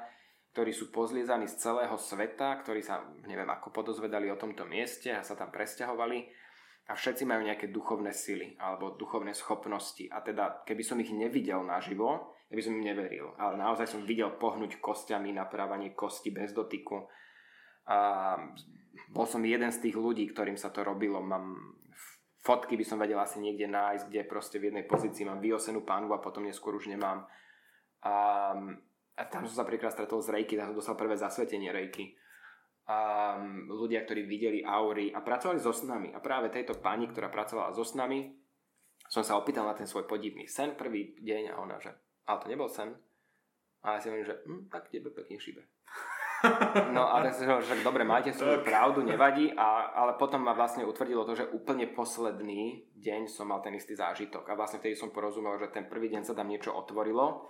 ktorí sú pozliezaní z celého sveta, ktorí sa, neviem ako, podozvedali o tomto mieste a sa tam presťahovali a všetci majú nejaké duchovné sily alebo duchovné schopnosti. A teda keby som ich nevidel naživo, ja by som im neveril, ale naozaj som videl pohnúť kostiami, naprávanie kosti bez dotyku. A bol som jeden z tých ľudí, ktorým sa to robilo, mám fotky by som vedel asi niekde nájsť, kde proste v jednej pozícii mám vyosenú pánu a potom neskôr už nemám. A, a tam som sa prvýkrát stretol s rejky, tam som dostal prvé zasvetenie rejky um, ľudia, ktorí videli aury a pracovali so snami. A práve tejto pani, ktorá pracovala so snami, som sa opýtal na ten svoj podivný sen prvý deň a ona, že ale to nebol sen. A ja si hovorím, že hm, tak tebe pekne šíbe. No a tak si hovorím, že dobre, máte svoju pravdu, nevadí, a, ale potom ma vlastne utvrdilo to, že úplne posledný deň som mal ten istý zážitok a vlastne vtedy som porozumel, že ten prvý deň sa tam niečo otvorilo.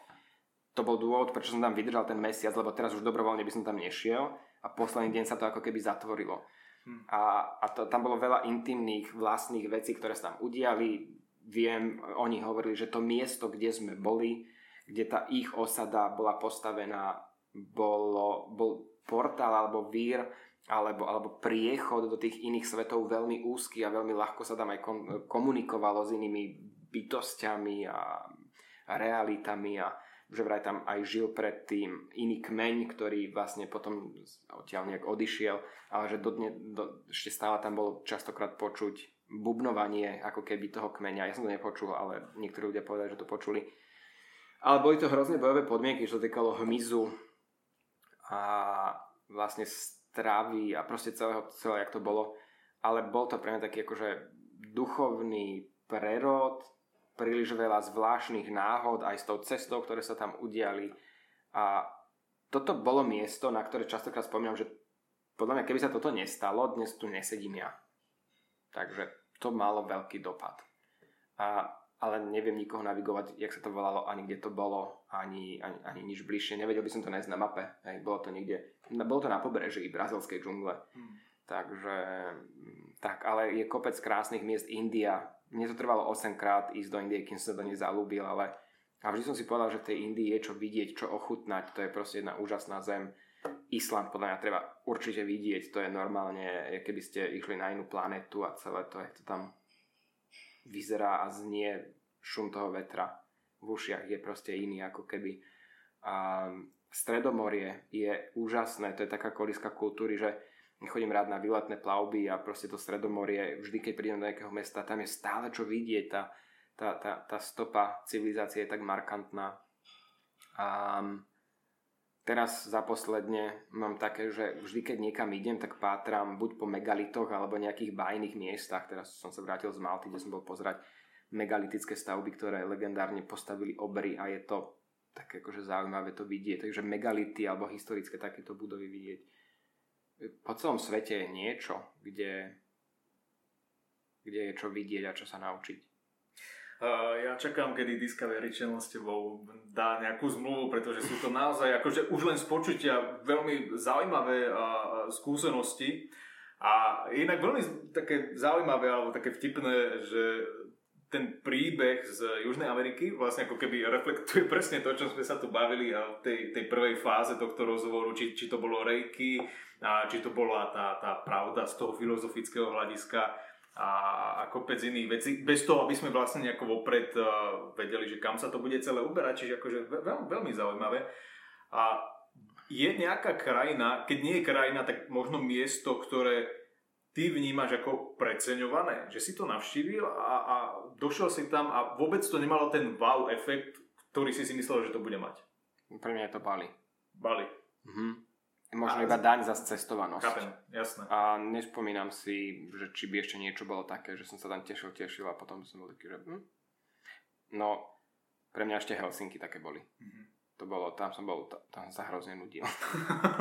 To bol dôvod, prečo som tam vydržal ten mesiac, lebo teraz už dobrovoľne by som tam nešiel a posledný deň sa to ako keby zatvorilo. Hmm. A, a to, tam bolo veľa intimných vlastných vecí, ktoré sa tam udiali. Viem, oni hovorili, že to miesto, kde sme boli, kde tá ich osada bola postavená, bolo, bol portál alebo vír, alebo, alebo priechod do tých iných svetov veľmi úzky a veľmi ľahko sa tam aj komunikovalo s inými bytostiami a, a realitami a, že vraj tam aj žil predtým iný kmeň, ktorý vlastne potom odtiaľ nejak odišiel, ale že do dne, do, ešte stále tam bolo častokrát počuť bubnovanie ako keby toho kmeňa. Ja som to nepočul, ale niektorí ľudia povedali, že to počuli. Ale boli to hrozné bojové podmienky, čo týkalo hmyzu a vlastne stravy a proste celého, celé, jak to bolo. Ale bol to pre mňa taký akože duchovný prerod, príliš veľa zvláštnych náhod aj s tou cestou, ktoré sa tam udiali. A toto bolo miesto, na ktoré častokrát spomínam, že podľa mňa, keby sa toto nestalo, dnes tu nesedím ja. Takže to malo veľký dopad. A, ale neviem nikoho navigovať, jak sa to volalo, ani kde to bolo, ani, ani, ani nič bližšie. Nevedel by som to nájsť na mape. Hej, bolo to niekde, bolo to na pobreží brazilskej džungle. Hmm. Takže, tak, ale je kopec krásnych miest. India, mne to trvalo 8 krát ísť do Indie, kým som sa do nej zalúbil, ale a vždy som si povedal, že tej Indii je čo vidieť, čo ochutnať, to je proste jedna úžasná zem. Island podľa mňa treba určite vidieť, to je normálne, keby ste išli na inú planetu a celé to, je to tam vyzerá a znie šum toho vetra v ušiach je proste iný ako keby. A Stredomorie je úžasné, to je taká kolíska kultúry, že chodím rád na výletné plavby a proste to Stredomorie, vždy keď prídem do nejakého mesta, tam je stále čo vidieť, tá, tá, tá, tá stopa civilizácie je tak markantná. A teraz za posledne mám také, že vždy keď niekam idem, tak pátram buď po megalitoch alebo nejakých bajných miestach. Teraz som sa vrátil z Malty, kde som bol pozerať megalitické stavby, ktoré legendárne postavili obry a je to tak akože zaujímavé to vidieť. Takže megality alebo historické takéto budovy vidieť po celom svete je niečo, kde, kde je čo vidieť a čo sa naučiť. Uh, ja čakám, kedy Discovery Channel s tebou dá nejakú zmluvu, pretože sú to naozaj akože už len z počutia veľmi zaujímavé uh, skúsenosti. A inak veľmi také zaujímavé alebo také vtipné, že ten príbeh z Južnej Ameriky vlastne ako keby reflektuje presne to, čo sme sa tu bavili v tej, tej prvej fáze tohto rozhovoru, či, či to bolo rejky, a či to bola tá, tá pravda z toho filozofického hľadiska a, a kopec iných vecí, bez toho, aby sme vlastne nejako vopred uh, vedeli, že kam sa to bude celé uberať, čiže akože veľ, veľmi zaujímavé. A je nejaká krajina, keď nie je krajina, tak možno miesto, ktoré ty vnímaš ako preceňované, že si to navštívil a, a došiel si tam a vôbec to nemalo ten wow efekt, ktorý si si myslel, že to bude mať. Pre mňa je to Bali. Bali. Mhm. Možno a iba daň za cestovanosť. Chápem, jasné. A nespomínam si, že či by ešte niečo bolo také, že som sa tam tešil, tešil a potom som bol taký, že... Hm? No, pre mňa ešte Helsinky také boli. Mm-hmm. To bolo, tam som bol, tam sa hrozne nudil.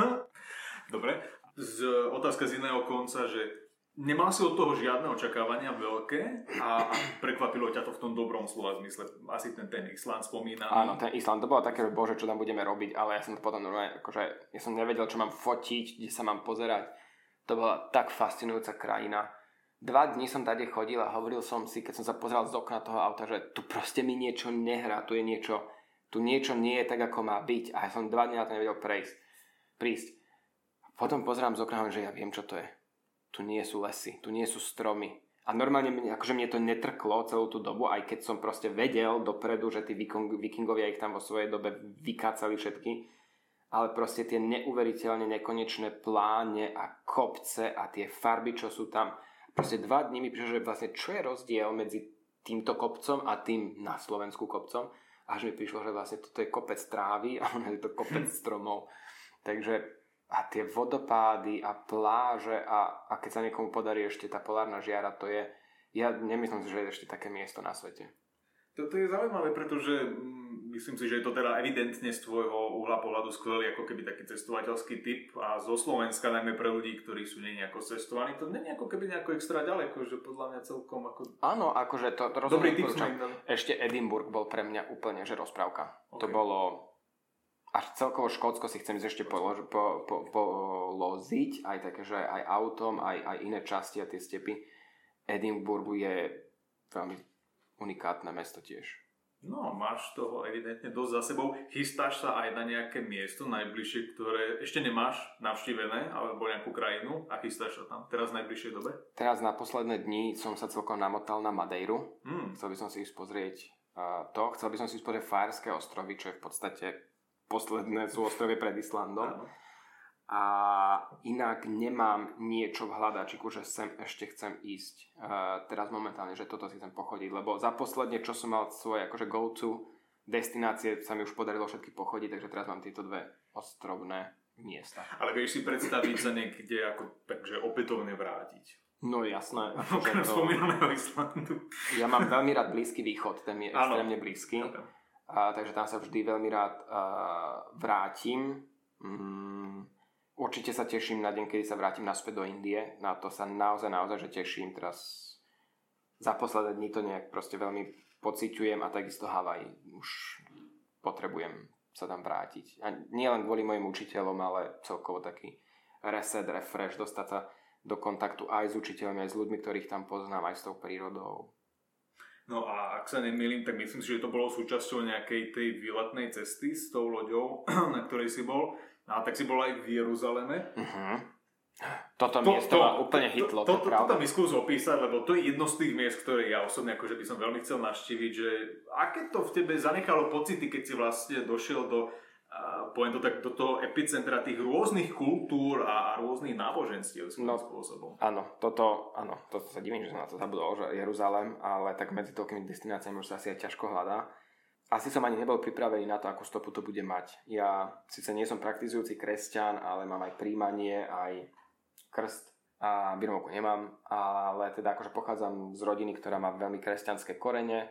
Dobre. Z, otázka z iného konca, že Nemal si od toho žiadne očakávania veľké a, a prekvapilo ťa to v tom dobrom slova zmysle. Asi ten, ten Island spomínaný. Áno, ten Island, to bolo také, že bože, čo tam budeme robiť, ale ja som to potom normálne, akože, ja som nevedel, čo mám fotiť, kde sa mám pozerať. To bola tak fascinujúca krajina. Dva dní som tady chodil a hovoril som si, keď som sa pozeral z okna toho auta, že tu proste mi niečo nehrá, tu je niečo, tu niečo nie je tak, ako má byť. A ja som dva dní na to nevedel prejsť, prísť. Potom pozerám z okna, že ja viem, čo to je tu nie sú lesy, tu nie sú stromy. A normálne, akože mne to netrklo celú tú dobu, aj keď som proste vedel dopredu, že tí vikingovia ich tam vo svojej dobe vykácali všetky. Ale proste tie neuveriteľne nekonečné pláne a kopce a tie farby, čo sú tam. Proste dva dní mi prišlo, že vlastne čo je rozdiel medzi týmto kopcom a tým na Slovensku kopcom. Až mi prišlo, že vlastne toto je kopec trávy a ono je to kopec stromov. Takže a tie vodopády a pláže a, a keď sa niekomu podarí ešte tá polárna žiara, to je, ja nemyslím si, že je ešte také miesto na svete. Toto je zaujímavé, pretože mm, myslím si, že je to teda evidentne z tvojho uhla pohľadu skvelý ako keby taký cestovateľský typ a zo Slovenska najmä pre ľudí, ktorí sú nie nejako cestovaní, to nie je ako keby nejako extra ďaleko, že podľa mňa celkom ako... Áno, akože to, to Dobrý tip Ešte Edinburgh bol pre mňa úplne, že rozprávka. Okay. To bolo až celkovo Škótsko si chcem ešte polož, po, po, poloziť, aj také, že aj autom, aj, aj iné časti a tie stepy. Edinburghu je veľmi unikátne mesto tiež. No, máš toho evidentne dosť za sebou. Chystáš sa aj na nejaké miesto najbližšie, ktoré ešte nemáš navštívené, alebo nejakú krajinu a chystáš sa tam teraz v najbližšej dobe? Teraz na posledné dni som sa celkom namotal na Madeiru. Hmm. Chcel by som si ísť pozrieť uh, to. Chcel by som si ísť pozrieť Fajerské ostrovy, čo je v podstate posledné sú ostrovy pred Islandom. Áno. A inak nemám niečo v hľadačiku, že sem ešte chcem ísť uh, teraz momentálne, že toto si chcem pochodiť, lebo za posledne, čo som mal svoje akože go-to destinácie, sa mi už podarilo všetky pochodiť, takže teraz mám tieto dve ostrovné miesta. Ale vieš si predstaviť sa niekde ako takže opätovne vrátiť? No jasné. Okrem to... spomínaného Islandu. Ja mám veľmi rád Blízky východ, ten je ano. extrémne blízky. Okay a, takže tam sa vždy veľmi rád a, vrátim. Mm, určite sa teším na deň, kedy sa vrátim naspäť do Indie. Na to sa naozaj, naozaj že teším. Teraz za posledné dní to nejak proste veľmi pociťujem a takisto Havaj už potrebujem sa tam vrátiť. A nie len kvôli mojim učiteľom, ale celkovo taký reset, refresh, dostať sa do kontaktu aj s učiteľmi, aj s ľuďmi, ktorých tam poznám, aj s tou prírodou. No a ak sa nemýlim, tak myslím si, že to bolo súčasťou nejakej tej výletnej cesty s tou loďou, na ktorej si bol. A tak si bol aj v Jeruzaleme. Uh-huh. Toto to, miesto to, ma úplne hitlo, to, to, to, Toto mi skús opísať, lebo to je jedno z tých miest, ktoré ja osobne akože by som veľmi chcel naštíviť, že aké to v tebe zanechalo pocity, keď si vlastne došiel do poviem to tak, do toho epicentra tých rôznych kultúr a, a rôznych náboženstiev no, spôsobom. Áno, toto, áno, toto sa divím, že som na to zabudol, že Jeruzalém, ale tak medzi toľkými destináciami už sa asi aj ťažko hľadá. Asi som ani nebol pripravený na to, ako stopu to bude mať. Ja síce nie som praktizujúci kresťan, ale mám aj príjmanie, aj krst a birmovku nemám, ale teda akože pochádzam z rodiny, ktorá má veľmi kresťanské korene,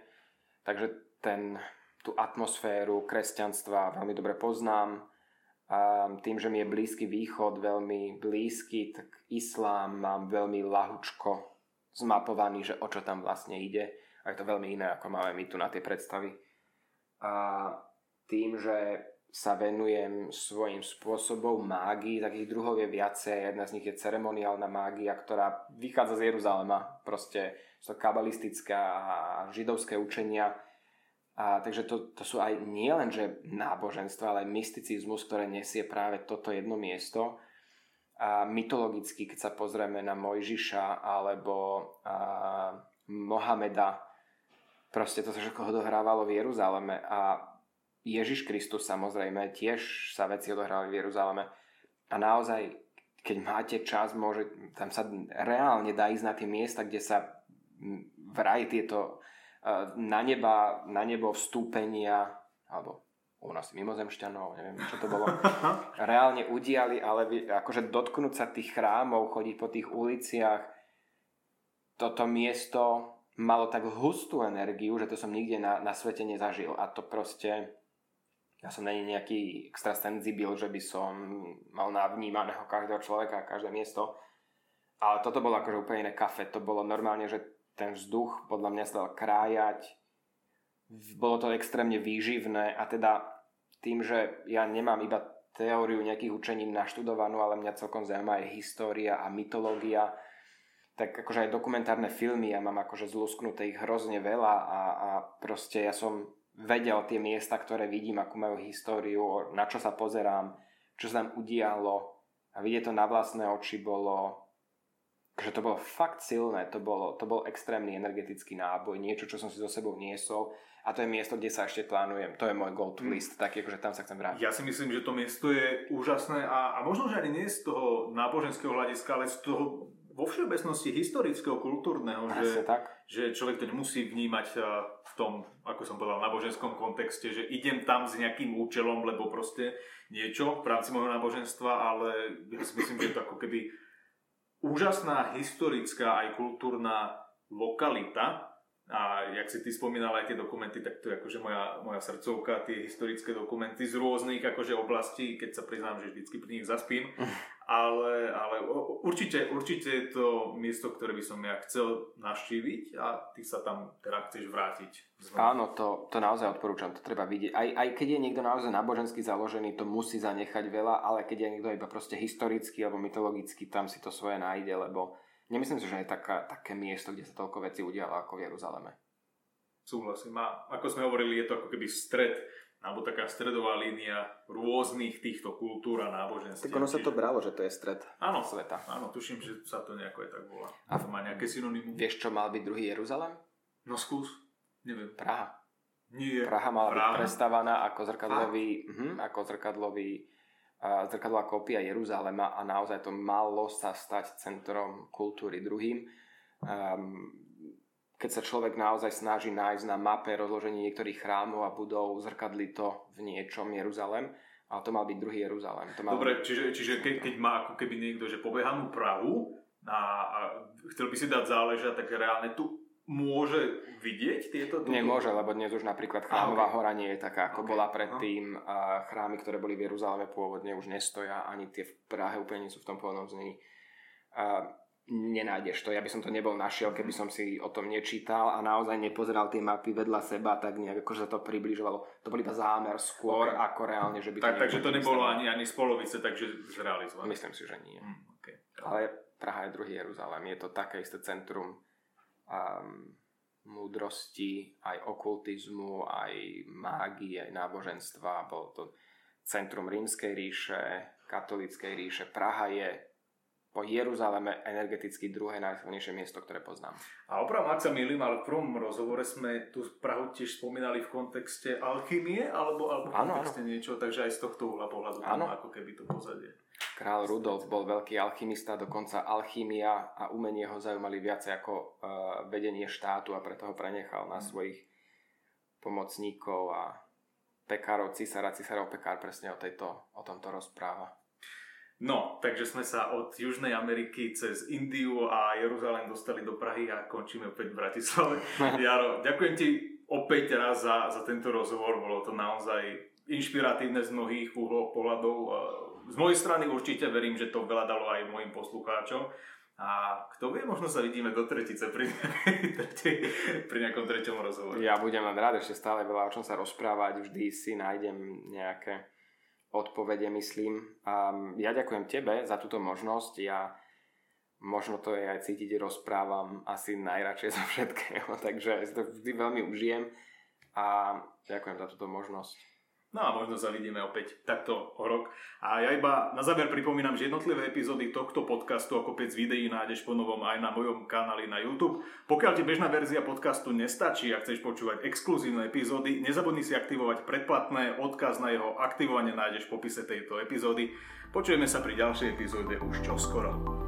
takže ten tú atmosféru kresťanstva veľmi dobre poznám. A tým, že mi je Blízky východ veľmi blízky, tak islám mám veľmi lahučko zmapovaný, že o čo tam vlastne ide. A je to veľmi iné, ako máme my tu na tie predstavy. A tým, že sa venujem svojím spôsobom mágii, takých druhov je viacej. Jedna z nich je ceremoniálna mágia, ktorá vychádza z Jeruzalema. Proste sú to kabalistická a židovské učenia, a, takže to, to sú aj nie len, že náboženstvo, ale aj mysticizmus, ktoré nesie práve toto jedno miesto. A mytologicky, keď sa pozrieme na Mojžiša alebo a, Mohameda, proste to sa všetko odohrávalo v Jeruzaleme a Ježiš Kristus samozrejme tiež sa veci odohrávali v Jeruzaleme a naozaj, keď máte čas, môže, tam sa reálne dá ísť na tie miesta, kde sa vraj tieto na, neba, na nebo vstúpenia, alebo u nás mimozemšťanov, neviem, čo to bolo, reálne udiali, ale akože dotknúť sa tých chrámov, chodiť po tých uliciach, toto miesto malo tak hustú energiu, že to som nikde na, na svete nezažil. A to proste, ja som není nejaký extra senzibil, že by som mal navnímaného každého človeka každé miesto, Ale toto bolo akože úplne iné kafe. To bolo normálne, že ten vzduch podľa mňa sa dal krájať. Bolo to extrémne výživné a teda tým, že ja nemám iba teóriu nejakých učení naštudovanú, ale mňa celkom zaujíma aj história a mytológia, tak akože aj dokumentárne filmy, ja mám akože zlusknuté ich hrozne veľa a, a proste ja som vedel tie miesta, ktoré vidím, akú majú históriu, na čo sa pozerám, čo sa tam udialo a vidieť to na vlastné oči bolo že to bolo fakt silné, to, bolo, to bol extrémny energetický náboj, niečo, čo som si so sebou niesol a to je miesto, kde sa ešte plánujem, to je môj go to mm. list, tak akože tam sa chcem vrátiť. Ja si myslím, že to miesto je úžasné a, a možno, že ani nie z toho náboženského hľadiska, ale z toho vo všeobecnosti historického, kultúrneho, že, tak. že človek to nemusí vnímať v tom, ako som povedal, náboženskom kontexte, že idem tam s nejakým účelom, lebo proste niečo v rámci môjho náboženstva, ale ja si myslím, že to ako keby úžasná historická aj kultúrna lokalita, a jak si ty spomínal aj tie dokumenty, tak to je akože moja, moja srdcovka, tie historické dokumenty z rôznych akože oblastí, keď sa priznám, že vždycky pri nich zaspím. Ale, ale určite, určite je to miesto, ktoré by som ja chcel navštíviť a ty sa tam teda chceš vrátiť. Znovu. Áno, to, to naozaj odporúčam, to treba vidieť. Aj, aj keď je niekto naozaj nábožensky založený, to musí zanechať veľa, ale keď je niekto iba proste historický alebo mytologický, tam si to svoje nájde, lebo nemyslím si, že je taká, také miesto, kde sa toľko vecí udialo ako v Jeruzaleme. Súhlasím. A ako sme hovorili, je to ako keby stred alebo taká stredová línia rôznych týchto kultúr a náboženstiev. Tak ono sa to bralo, že to je stred áno, sveta. Áno, tuším, že sa to nejako aj tak volá. A to má nejaké synonymum. Vieš, čo mal byť druhý Jeruzalem? No skús. Neviem. Praha. Nie. Praha mala Praha. byť prestávaná ako zrkadlový, uh-huh, ako zrkadlový uh, zrkadlová kópia Jeruzalema a naozaj to malo sa stať centrom kultúry druhým. Um, keď sa človek naozaj snaží nájsť na mape rozloženie niektorých chrámov a budov, zrkadli to v niečom Jeruzalem, ale to mal byť druhý Jeruzalem. To mal Dobre, byť... čiže, čiže ke, keď má ako keby niekto, že pobehanú Prahu a, a chcel by si dať záležať, tak reálne tu môže vidieť tieto... Tuto... Nemôže, lebo dnes už napríklad Chrámová okay. hora nie je taká, ako okay. bola predtým. A chrámy, ktoré boli v Jeruzaleme pôvodne, už nestoja, ani tie v Prahe úplne nie sú v tom pôvodnom znení. A nenájdeš to. Ja by som to nebol našiel, keby som si o tom nečítal a naozaj nepozeral tie mapy vedľa seba, tak nejak akože sa to približovalo. To bol iba zámer skôr, okay. ako reálne, že by to... Tak, takže to nebolo ani, ani z polovice, takže zrealizované. Myslím si, že nie. Mm, okay. Ale Praha je druhý Jeruzalém. Je to také isté centrum um, múdrosti, aj okultizmu, aj mágie, aj náboženstva. Bolo to centrum rímskej ríše, katolíckej ríše. Praha je po Jeruzaleme energeticky druhé najsilnejšie miesto, ktoré poznám. A opravom, ak sa milím, ale v prvom rozhovore sme tu Prahu tiež spomínali v kontexte alchymie, alebo, alebo v kontexte niečo, takže aj z tohto uhla pohľadu ako keby to pozadie. Král Rudolf bol veľký alchymista, dokonca alchymia a umenie ho zaujímali viacej ako uh, vedenie štátu a preto ho prenechal na mm. svojich pomocníkov a pekárov, cisára, cisárov pekár presne o, tejto, o tomto rozpráva. No, takže sme sa od Južnej Ameriky cez Indiu a Jeruzalém dostali do Prahy a končíme opäť v Bratislave. Jaro, ďakujem ti opäť raz za, za tento rozhovor, bolo to naozaj inšpiratívne z mnohých uhlov pohľadov. Z mojej strany určite verím, že to veľa dalo aj mojim poslucháčom. A kto vie, možno sa vidíme do tretice pri, tretej, pri nejakom treťom rozhovore. Ja budem len rád, ešte stále veľa o čom sa rozprávať, vždy si nájdem nejaké odpovede, myslím. A ja ďakujem tebe za túto možnosť. Ja možno to je aj cítiť, rozprávam asi najradšej zo všetkého, takže si to vždy veľmi užijem a ďakujem za túto možnosť. No a možno sa vidíme opäť takto o rok. A ja iba na záver pripomínam, že jednotlivé epizódy tohto podcastu ako 5 videí nájdeš po novom aj na mojom kanáli na YouTube. Pokiaľ ti bežná verzia podcastu nestačí a chceš počúvať exkluzívne epizódy, nezabudni si aktivovať predplatné, odkaz na jeho aktivovanie nájdeš v popise tejto epizódy. Počujeme sa pri ďalšej epizóde už čoskoro.